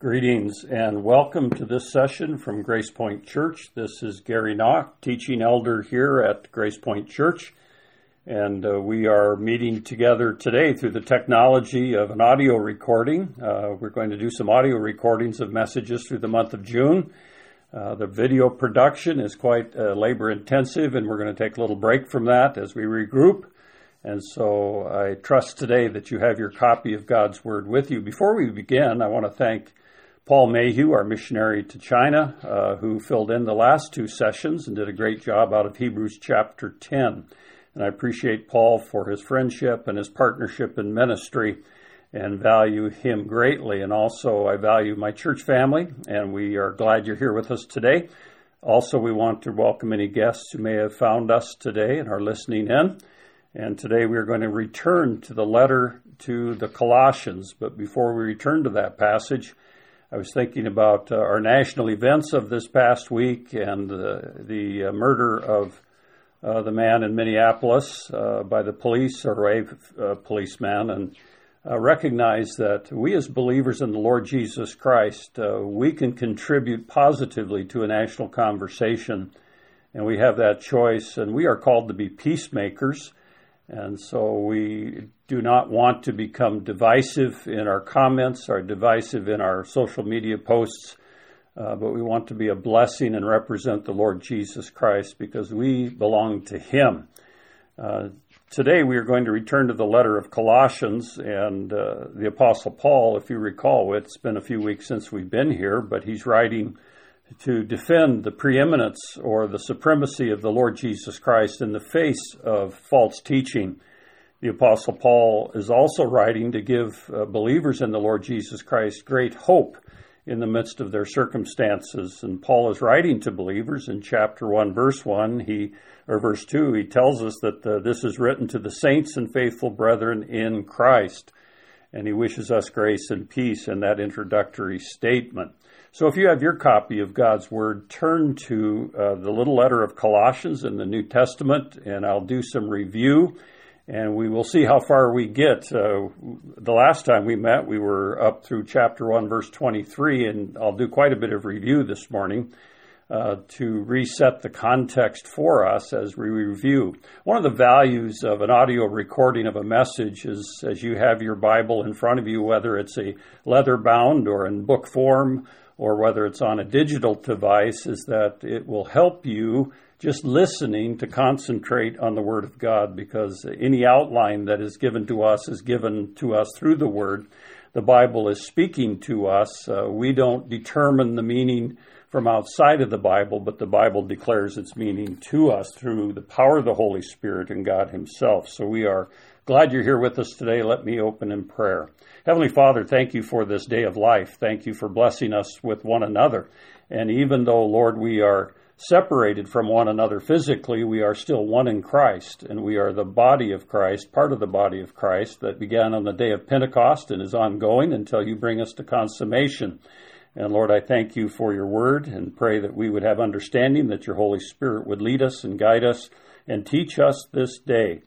Greetings and welcome to this session from Grace Point Church. This is Gary Knock, teaching elder here at Grace Point Church. And uh, we are meeting together today through the technology of an audio recording. Uh, we're going to do some audio recordings of messages through the month of June. Uh, the video production is quite uh, labor intensive, and we're going to take a little break from that as we regroup. And so I trust today that you have your copy of God's Word with you. Before we begin, I want to thank Paul Mayhew, our missionary to China, uh, who filled in the last two sessions and did a great job out of Hebrews chapter 10. And I appreciate Paul for his friendship and his partnership in ministry and value him greatly. And also, I value my church family, and we are glad you're here with us today. Also, we want to welcome any guests who may have found us today and are listening in. And today we are going to return to the letter to the Colossians. But before we return to that passage, I was thinking about uh, our national events of this past week and uh, the uh, murder of uh, the man in Minneapolis by the police or a policeman, and recognize that we as believers in the Lord Jesus Christ, we can contribute positively to a national conversation, and we have that choice, and we are called to be peacemakers. And so we do not want to become divisive in our comments or divisive in our social media posts, uh, but we want to be a blessing and represent the Lord Jesus Christ because we belong to Him. Uh, today we are going to return to the letter of Colossians and uh, the Apostle Paul. If you recall, it's been a few weeks since we've been here, but he's writing to defend the preeminence or the supremacy of the Lord Jesus Christ in the face of false teaching. The Apostle Paul is also writing to give uh, believers in the Lord Jesus Christ great hope in the midst of their circumstances. And Paul is writing to believers in chapter 1, verse 1, he, or verse 2, he tells us that uh, this is written to the saints and faithful brethren in Christ. And he wishes us grace and peace in that introductory statement. So if you have your copy of God's Word, turn to uh, the little letter of Colossians in the New Testament, and I'll do some review, and we will see how far we get. Uh, the last time we met, we were up through chapter 1, verse 23, and I'll do quite a bit of review this morning. Uh, to reset the context for us as we review. One of the values of an audio recording of a message is as you have your Bible in front of you, whether it's a leather bound or in book form or whether it's on a digital device, is that it will help you just listening to concentrate on the Word of God because any outline that is given to us is given to us through the Word. The Bible is speaking to us. Uh, we don't determine the meaning from outside of the Bible, but the Bible declares its meaning to us through the power of the Holy Spirit and God Himself. So we are glad you're here with us today. Let me open in prayer. Heavenly Father, thank you for this day of life. Thank you for blessing us with one another. And even though, Lord, we are separated from one another physically, we are still one in Christ, and we are the body of Christ, part of the body of Christ that began on the day of Pentecost and is ongoing until you bring us to consummation. And Lord, I thank you for your word and pray that we would have understanding, that your Holy Spirit would lead us and guide us and teach us this day.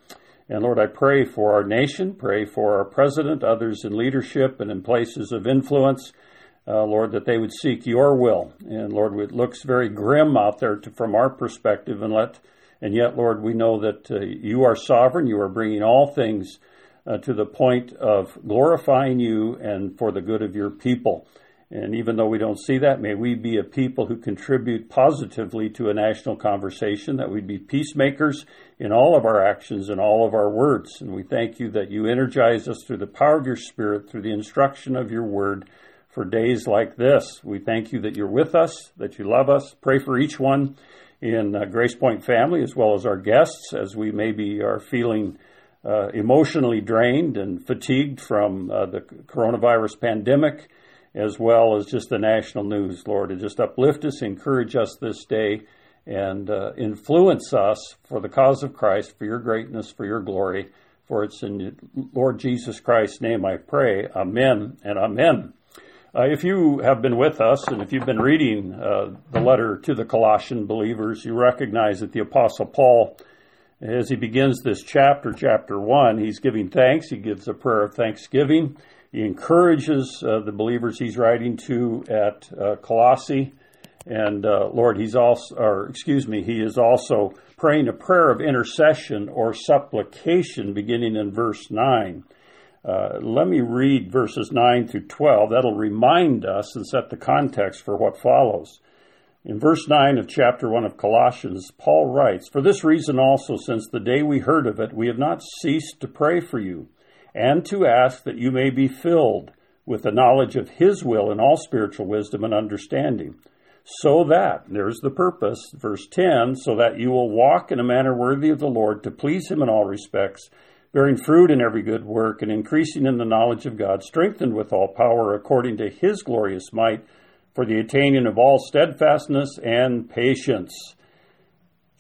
And Lord, I pray for our nation, pray for our president, others in leadership and in places of influence. Uh, Lord, that they would seek your will. And Lord, it looks very grim out there to, from our perspective, and let, and yet, Lord, we know that uh, you are sovereign. You are bringing all things uh, to the point of glorifying you and for the good of your people. And even though we don't see that, may we be a people who contribute positively to a national conversation, that we'd be peacemakers in all of our actions and all of our words. And we thank you that you energize us through the power of your Spirit, through the instruction of your word for days like this. We thank you that you're with us, that you love us. Pray for each one in uh, Grace Point family as well as our guests as we maybe are feeling uh, emotionally drained and fatigued from uh, the coronavirus pandemic as well as just the national news, Lord. To just uplift us, encourage us this day, and uh, influence us for the cause of Christ, for your greatness, for your glory. For it's in Lord Jesus Christ's name I pray. Amen and amen. Uh, if you have been with us and if you've been reading uh, the letter to the Colossian believers, you recognize that the Apostle Paul, as he begins this chapter, chapter 1, he's giving thanks. He gives a prayer of thanksgiving. He encourages uh, the believers he's writing to at uh, Colossae. And uh, Lord, he's also, or excuse me, he is also praying a prayer of intercession or supplication beginning in verse 9. Uh, let me read verses 9 through 12. That'll remind us and set the context for what follows. In verse 9 of chapter 1 of Colossians, Paul writes, For this reason also, since the day we heard of it, we have not ceased to pray for you, and to ask that you may be filled with the knowledge of His will in all spiritual wisdom and understanding, so that, there's the purpose, verse 10, so that you will walk in a manner worthy of the Lord to please Him in all respects, bearing fruit in every good work, and increasing in the knowledge of God, strengthened with all power according to His glorious might for the attaining of all steadfastness and patience.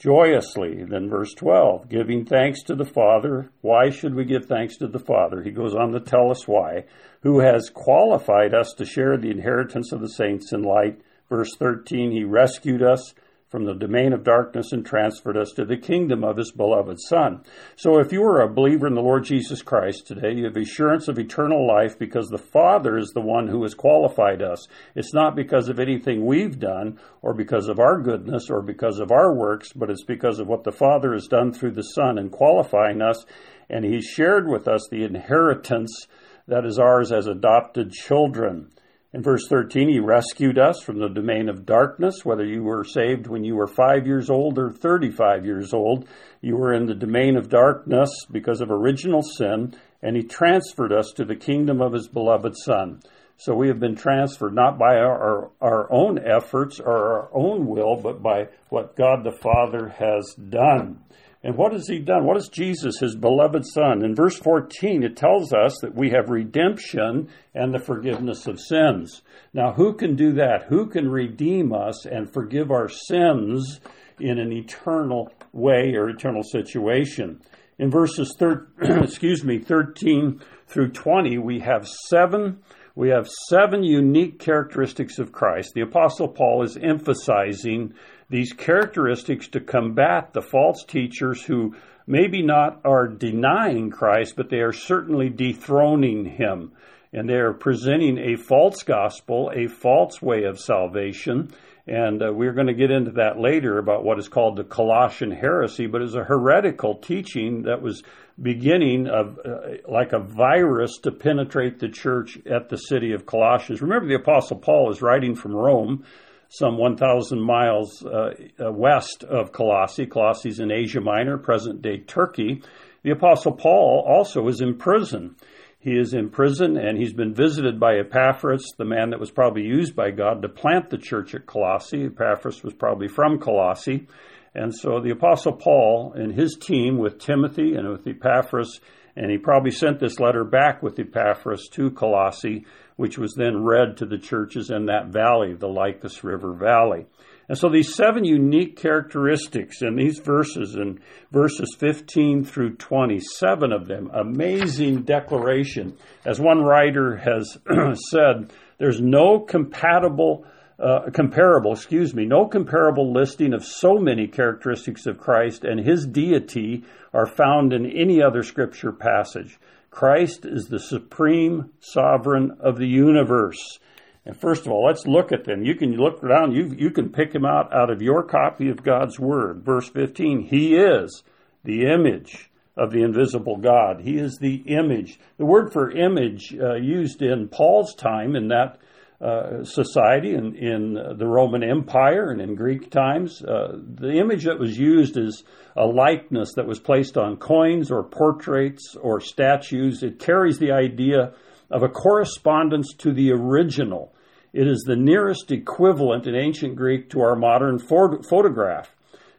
Joyously, then verse 12, giving thanks to the Father. Why should we give thanks to the Father? He goes on to tell us why. Who has qualified us to share the inheritance of the saints in light. Verse 13, He rescued us from the domain of darkness and transferred us to the kingdom of his beloved Son. So if you are a believer in the Lord Jesus Christ today, you have assurance of eternal life because the Father is the one who has qualified us. It's not because of anything we've done or because of our goodness or because of our works, but it's because of what the Father has done through the Son in qualifying us, and He's shared with us the inheritance that is ours as adopted children. In verse 13, he rescued us from the domain of darkness, whether you were saved when you were five years old or 35 years old. You were in the domain of darkness because of original sin, and he transferred us to the kingdom of his beloved Son. So we have been transferred not by our, our, our own efforts or our own will, but by what God the Father has done. And what has he done? What is Jesus, his beloved Son? In verse 14, it tells us that we have redemption and the forgiveness of sins. Now, who can do that? Who can redeem us and forgive our sins in an eternal way or eternal situation? In verses thir- excuse me, 13 through 20, we have seven we have seven unique characteristics of Christ. The Apostle Paul is emphasizing these characteristics to combat the false teachers who maybe not are denying Christ, but they are certainly dethroning him. And they are presenting a false gospel, a false way of salvation. And uh, we're going to get into that later about what is called the Colossian heresy, but it's a heretical teaching that was beginning of uh, like a virus to penetrate the church at the city of Colossians. Remember, the Apostle Paul is writing from Rome some 1,000 miles uh, uh, west of Colossae. Colossae is in Asia Minor, present day Turkey. The Apostle Paul also is in prison. He is in prison and he's been visited by Epaphras, the man that was probably used by God to plant the church at Colossae. Epaphras was probably from Colossae. And so the Apostle Paul and his team with Timothy and with Epaphras, and he probably sent this letter back with Epaphras to Colossae which was then read to the churches in that valley, the Lycus River Valley. And so these seven unique characteristics in these verses, in verses 15 through 27 of them, amazing declaration. As one writer has said, there's no compatible, uh, comparable, excuse me, no comparable listing of so many characteristics of Christ and his deity are found in any other scripture passage. Christ is the supreme sovereign of the universe. And first of all, let's look at them. You can look around, you, you can pick them out out of your copy of God's Word. Verse 15, He is the image of the invisible God. He is the image. The word for image uh, used in Paul's time in that uh, society in, in the Roman Empire and in Greek times. Uh, the image that was used is a likeness that was placed on coins or portraits or statues. It carries the idea of a correspondence to the original. It is the nearest equivalent in ancient Greek to our modern photograph.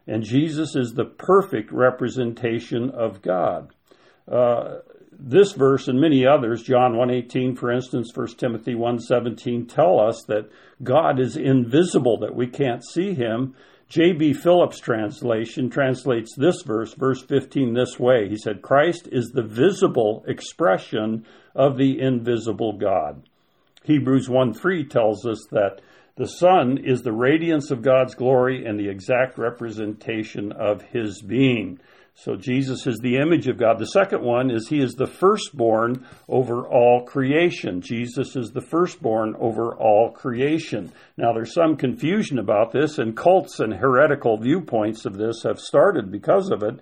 And Jesus is the perfect representation of God. Uh, this verse and many others, John 1:18 for instance, 1 Timothy 1:17 tell us that God is invisible that we can't see him. J.B. Phillips translation translates this verse, verse 15 this way. He said Christ is the visible expression of the invisible God. Hebrews 1:3 tells us that the Son is the radiance of God's glory and the exact representation of his being. So Jesus is the image of God. The second one is he is the firstborn over all creation. Jesus is the firstborn over all creation. Now there's some confusion about this and cults and heretical viewpoints of this have started because of it.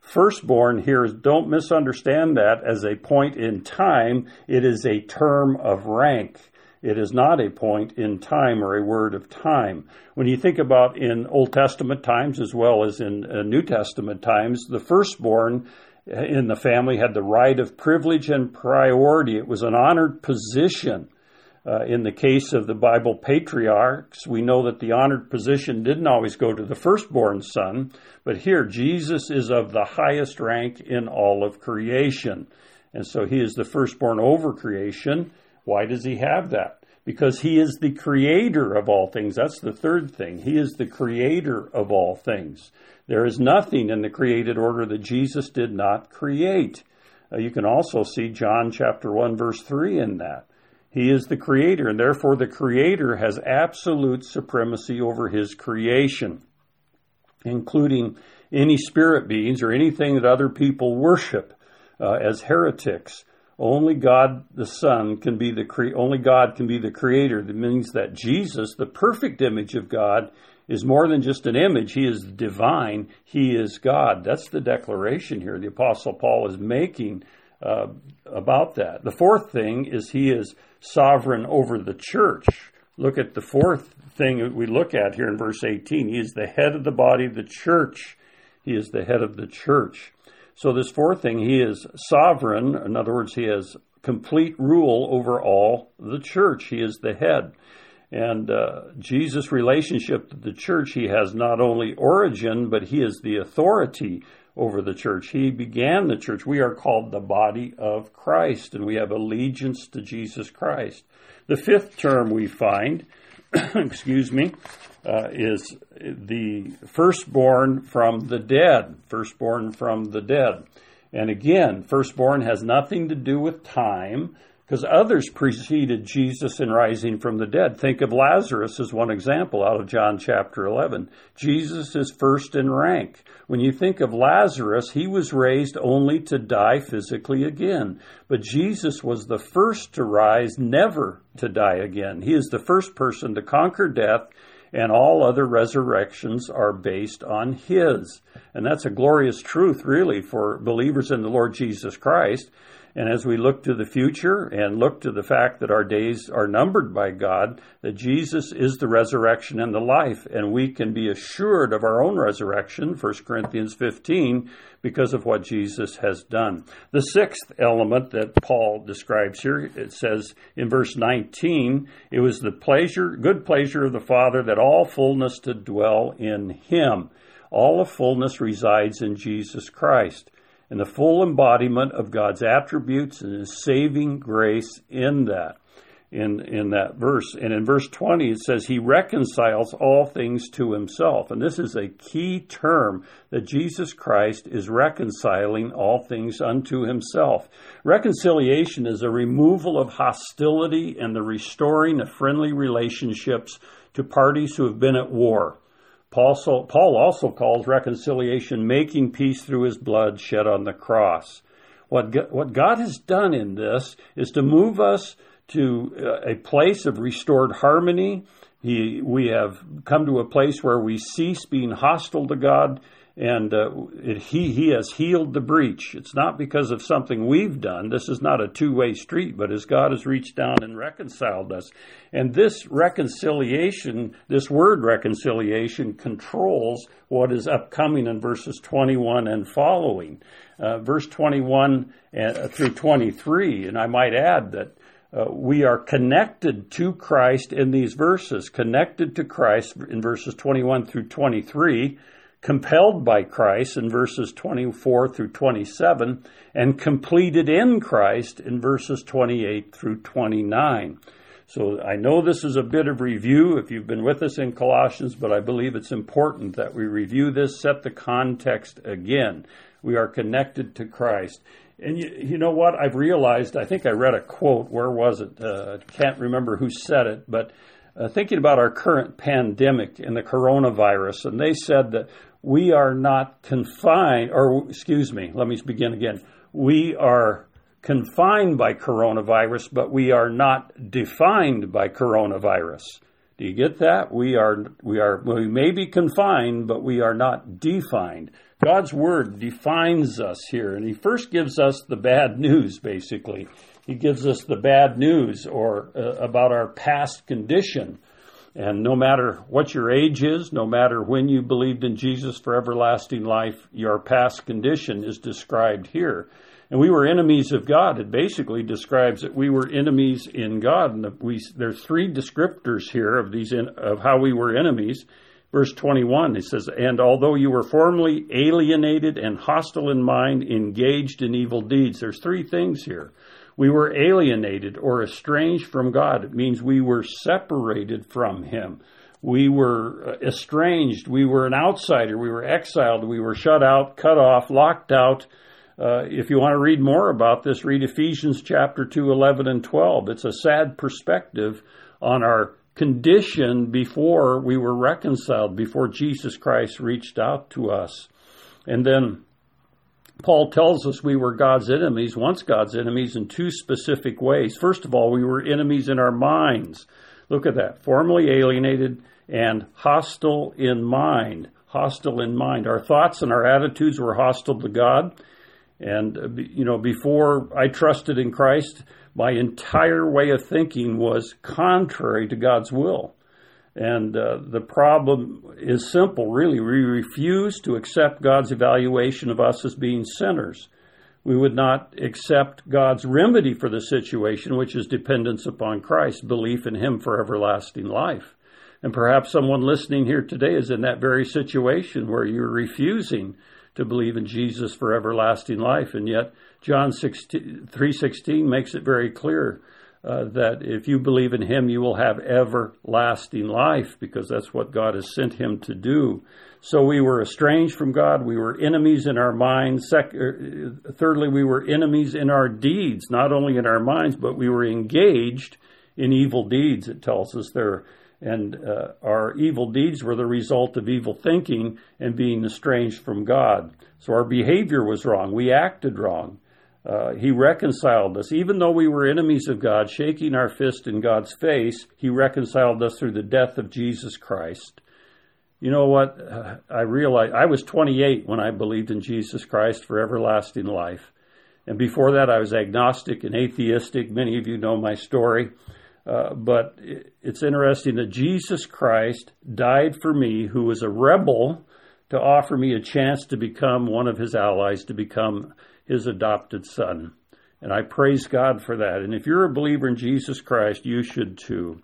Firstborn here is don't misunderstand that as a point in time. It is a term of rank. It is not a point in time or a word of time. When you think about in Old Testament times as well as in uh, New Testament times, the firstborn in the family had the right of privilege and priority. It was an honored position. Uh, in the case of the Bible patriarchs, we know that the honored position didn't always go to the firstborn son, but here Jesus is of the highest rank in all of creation. And so he is the firstborn over creation. Why does he have that? Because he is the creator of all things. That's the third thing. He is the creator of all things. There is nothing in the created order that Jesus did not create. Uh, you can also see John chapter 1 verse 3 in that. He is the creator, and therefore the creator has absolute supremacy over his creation, including any spirit beings or anything that other people worship uh, as heretics. Only God the Son can be the cre- only God can be the creator. That means that Jesus, the perfect image of God, is more than just an image. He is divine. He is God. That's the declaration here the Apostle Paul is making uh, about that. The fourth thing is he is sovereign over the church. Look at the fourth thing we look at here in verse 18. He is the head of the body of the church. He is the head of the church. So, this fourth thing, he is sovereign. In other words, he has complete rule over all the church. He is the head. And uh, Jesus' relationship to the church, he has not only origin, but he is the authority over the church. He began the church. We are called the body of Christ, and we have allegiance to Jesus Christ. The fifth term we find, excuse me, uh, is the firstborn from the dead. Firstborn from the dead. And again, firstborn has nothing to do with time because others preceded Jesus in rising from the dead. Think of Lazarus as one example out of John chapter 11. Jesus is first in rank. When you think of Lazarus, he was raised only to die physically again. But Jesus was the first to rise, never to die again. He is the first person to conquer death, and all other resurrections are based on his. And that's a glorious truth, really, for believers in the Lord Jesus Christ. And as we look to the future and look to the fact that our days are numbered by God, that Jesus is the resurrection and the life, and we can be assured of our own resurrection, 1 Corinthians 15, because of what Jesus has done. The sixth element that Paul describes here, it says in verse 19, it was the pleasure, good pleasure of the Father that all fullness to dwell in him. All of fullness resides in Jesus Christ and the full embodiment of God's attributes and his saving grace in that in in that verse. And in verse 20 it says he reconciles all things to himself. And this is a key term that Jesus Christ is reconciling all things unto himself. Reconciliation is a removal of hostility and the restoring of friendly relationships to parties who have been at war Paul Paul also calls reconciliation making peace through his blood shed on the cross. What, what God has done in this is to move us to uh, a place of restored harmony. He, we have come to a place where we cease being hostile to God and uh, it, he he has healed the breach. It's not because of something we've done. This is not a two way street, but as God has reached down and reconciled us, and this reconciliation, this word reconciliation, controls what is upcoming in verses twenty one and following. Uh, verse twenty one uh, through twenty three, and I might add that. Uh, we are connected to Christ in these verses, connected to Christ in verses 21 through 23, compelled by Christ in verses 24 through 27, and completed in Christ in verses 28 through 29. So I know this is a bit of review if you've been with us in Colossians, but I believe it's important that we review this, set the context again. We are connected to Christ. And you, you know what? I've realized, I think I read a quote, where was it? Uh, can't remember who said it, but uh, thinking about our current pandemic and the coronavirus, and they said that we are not confined, or excuse me, let me begin again. We are confined by coronavirus, but we are not defined by coronavirus. Do you get that? We are, we are, we may be confined, but we are not defined. God's word defines us here, and He first gives us the bad news, basically. He gives us the bad news or uh, about our past condition. And no matter what your age is, no matter when you believed in Jesus for everlasting life, your past condition is described here. And we were enemies of God. It basically describes that we were enemies in God. And we, there's three descriptors here of these in, of how we were enemies. Verse 21, it says, And although you were formerly alienated and hostile in mind, engaged in evil deeds. There's three things here. We were alienated or estranged from God. It means we were separated from Him. We were uh, estranged. We were an outsider. We were exiled. We were shut out, cut off, locked out. Uh, if you want to read more about this, read Ephesians chapter 2, 11 and 12. It's a sad perspective on our condition before we were reconciled, before Jesus Christ reached out to us. And then Paul tells us we were God's enemies, once God's enemies, in two specific ways. First of all, we were enemies in our minds. Look at that. Formerly alienated and hostile in mind. Hostile in mind. Our thoughts and our attitudes were hostile to God. And, uh, you know, before I trusted in Christ, my entire way of thinking was contrary to God's will. And uh, the problem is simple, really. We refuse to accept God's evaluation of us as being sinners. We would not accept God's remedy for the situation, which is dependence upon Christ, belief in Him for everlasting life. And perhaps someone listening here today is in that very situation where you're refusing to believe in Jesus for everlasting life, and yet John 3:16 makes it very clear uh, that if you believe in him, you will have everlasting life because that's what God has sent him to do. So we were estranged from God. We were enemies in our minds. Sec- er, thirdly, we were enemies in our deeds, not only in our minds, but we were engaged in evil deeds, it tells us there. And uh, our evil deeds were the result of evil thinking and being estranged from God. So our behavior was wrong. We acted wrong. Uh, he reconciled us. Even though we were enemies of God, shaking our fist in God's face, He reconciled us through the death of Jesus Christ. You know what? Uh, I realized I was 28 when I believed in Jesus Christ for everlasting life. And before that, I was agnostic and atheistic. Many of you know my story. Uh, but it's interesting that Jesus Christ died for me, who was a rebel, to offer me a chance to become one of his allies, to become his adopted son. And I praise God for that. And if you're a believer in Jesus Christ, you should too.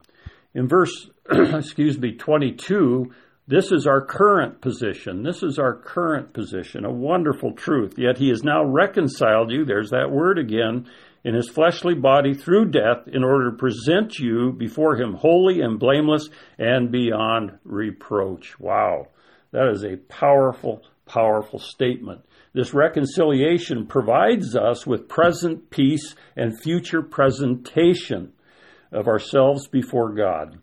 In verse, excuse me, 22, this is our current position. This is our current position, a wonderful truth. Yet he has now reconciled you, there's that word again, in his fleshly body through death in order to present you before him holy and blameless and beyond reproach. Wow. That is a powerful, powerful statement. This reconciliation provides us with present peace and future presentation of ourselves before God.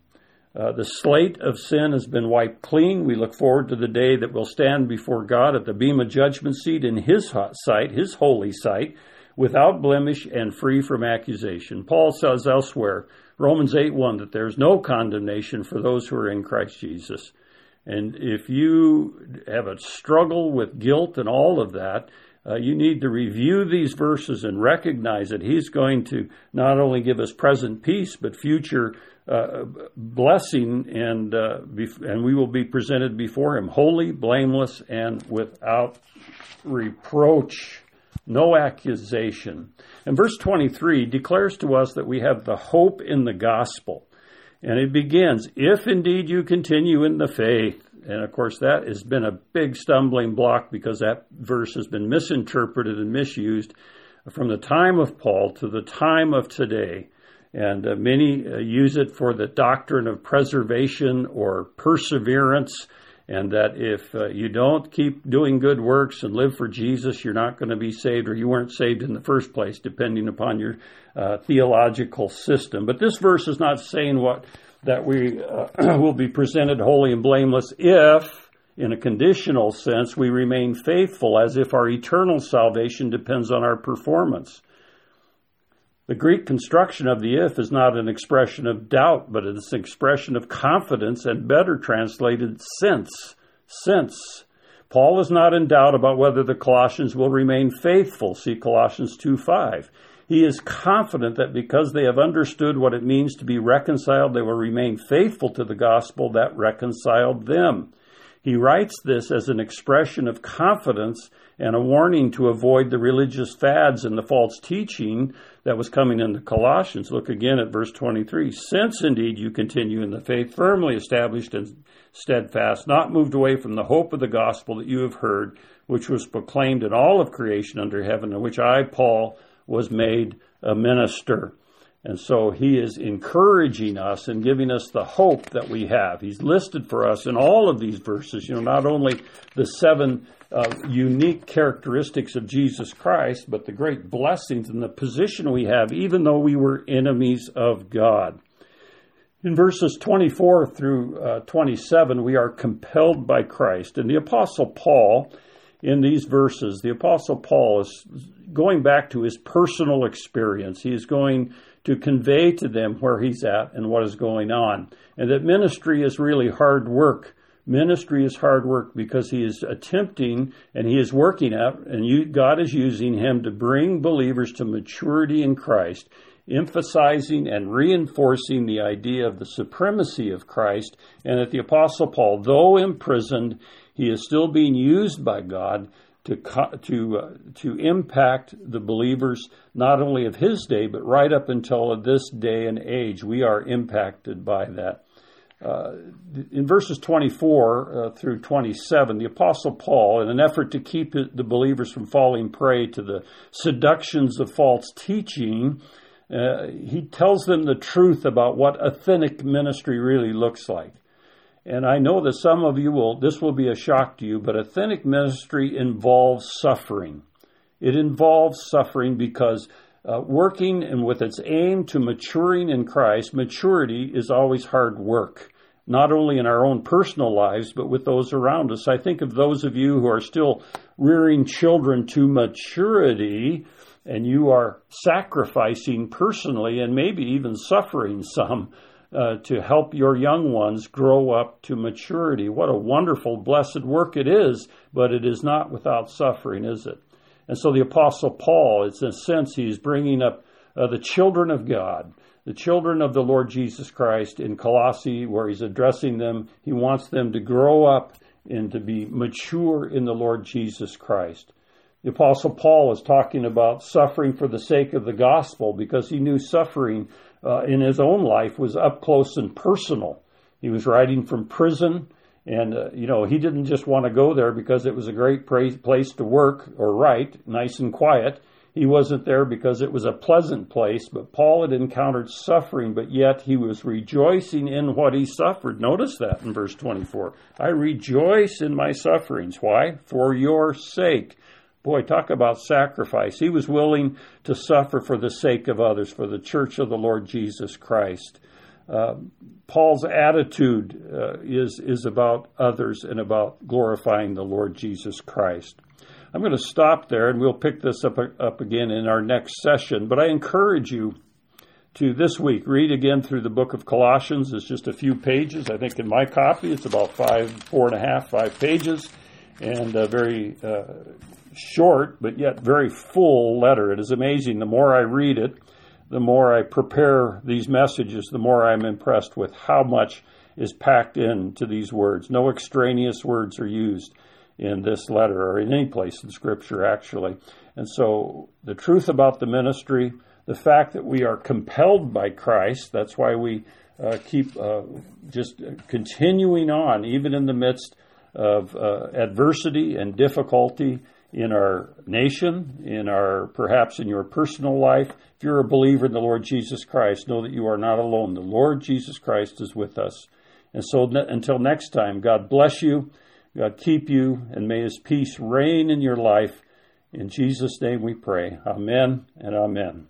Uh, the slate of sin has been wiped clean. We look forward to the day that we'll stand before God at the Bema judgment seat in His sight, His holy sight, without blemish and free from accusation. Paul says elsewhere, Romans 8 1, that there is no condemnation for those who are in Christ Jesus. And if you have a struggle with guilt and all of that, uh, you need to review these verses and recognize that He's going to not only give us present peace, but future uh, blessing, and uh, bef- and we will be presented before Him holy, blameless, and without reproach, no accusation. And verse 23 declares to us that we have the hope in the gospel. And it begins, if indeed you continue in the faith. And of course, that has been a big stumbling block because that verse has been misinterpreted and misused from the time of Paul to the time of today. And uh, many uh, use it for the doctrine of preservation or perseverance and that if uh, you don't keep doing good works and live for Jesus, you're not going to be saved, or you weren't saved in the first place, depending upon your uh, theological system. But this verse is not saying what that we uh, will be presented holy and blameless if in a conditional sense, we remain faithful as if our eternal salvation depends on our performance. The Greek construction of the if is not an expression of doubt, but it's an expression of confidence and better translated since. Since. Paul is not in doubt about whether the Colossians will remain faithful. See Colossians 2 5. He is confident that because they have understood what it means to be reconciled, they will remain faithful to the gospel that reconciled them. He writes this as an expression of confidence and a warning to avoid the religious fads and the false teaching that was coming into Colossians. Look again at verse 23. Since indeed you continue in the faith, firmly established and steadfast, not moved away from the hope of the gospel that you have heard, which was proclaimed in all of creation under heaven, in which I, Paul, was made a minister. And so he is encouraging us and giving us the hope that we have. He's listed for us in all of these verses, you know, not only the seven uh, unique characteristics of Jesus Christ, but the great blessings and the position we have, even though we were enemies of God. In verses 24 through uh, 27, we are compelled by Christ. And the Apostle Paul, in these verses, the Apostle Paul is going back to his personal experience. He is going to convey to them where he's at and what is going on. And that ministry is really hard work. Ministry is hard work because he is attempting and he is working at, and you, God is using him to bring believers to maturity in Christ, emphasizing and reinforcing the idea of the supremacy of Christ, and that the Apostle Paul, though imprisoned, he is still being used by God to to uh, to impact the believers not only of his day but right up until this day and age. We are impacted by that. Uh, in verses 24 uh, through 27, the Apostle Paul, in an effort to keep the believers from falling prey to the seductions of false teaching, uh, he tells them the truth about what authentic ministry really looks like. And I know that some of you will, this will be a shock to you, but authentic ministry involves suffering. It involves suffering because uh, working and with its aim to maturing in Christ, maturity is always hard work, not only in our own personal lives, but with those around us. I think of those of you who are still rearing children to maturity, and you are sacrificing personally and maybe even suffering some uh, to help your young ones grow up to maturity. What a wonderful, blessed work it is, but it is not without suffering, is it? And so the Apostle Paul, it's in a sense, he's bringing up uh, the children of God, the children of the Lord Jesus Christ in Colossae, where he's addressing them. He wants them to grow up and to be mature in the Lord Jesus Christ. The Apostle Paul is talking about suffering for the sake of the gospel because he knew suffering uh, in his own life was up close and personal. He was writing from prison, and uh, you know he didn't just want to go there because it was a great place to work or write, nice and quiet. He wasn't there because it was a pleasant place, but Paul had encountered suffering, but yet he was rejoicing in what he suffered. Notice that in verse 24. I rejoice in my sufferings. Why? For your sake. Boy, talk about sacrifice. He was willing to suffer for the sake of others, for the church of the Lord Jesus Christ. Uh, Paul's attitude uh, is, is about others and about glorifying the Lord Jesus Christ. I'm going to stop there and we'll pick this up, up again in our next session. But I encourage you to this week read again through the book of Colossians. It's just a few pages. I think in my copy it's about five, four and a half, five pages, and very uh, short but yet very full letter. It is amazing. The more I read it, the more I prepare these messages, the more I'm impressed with how much is packed into these words. No extraneous words are used in this letter or in any place in Scripture, actually. And so the truth about the ministry, the fact that we are compelled by Christ, that's why we uh, keep uh, just continuing on, even in the midst of uh, adversity and difficulty in our nation, in our perhaps in your personal life. If you're a believer in the Lord Jesus Christ, know that you are not alone. The Lord Jesus Christ is with us. And so ne- until next time, God bless you, God keep you, and may his peace reign in your life. In Jesus' name we pray. Amen and amen.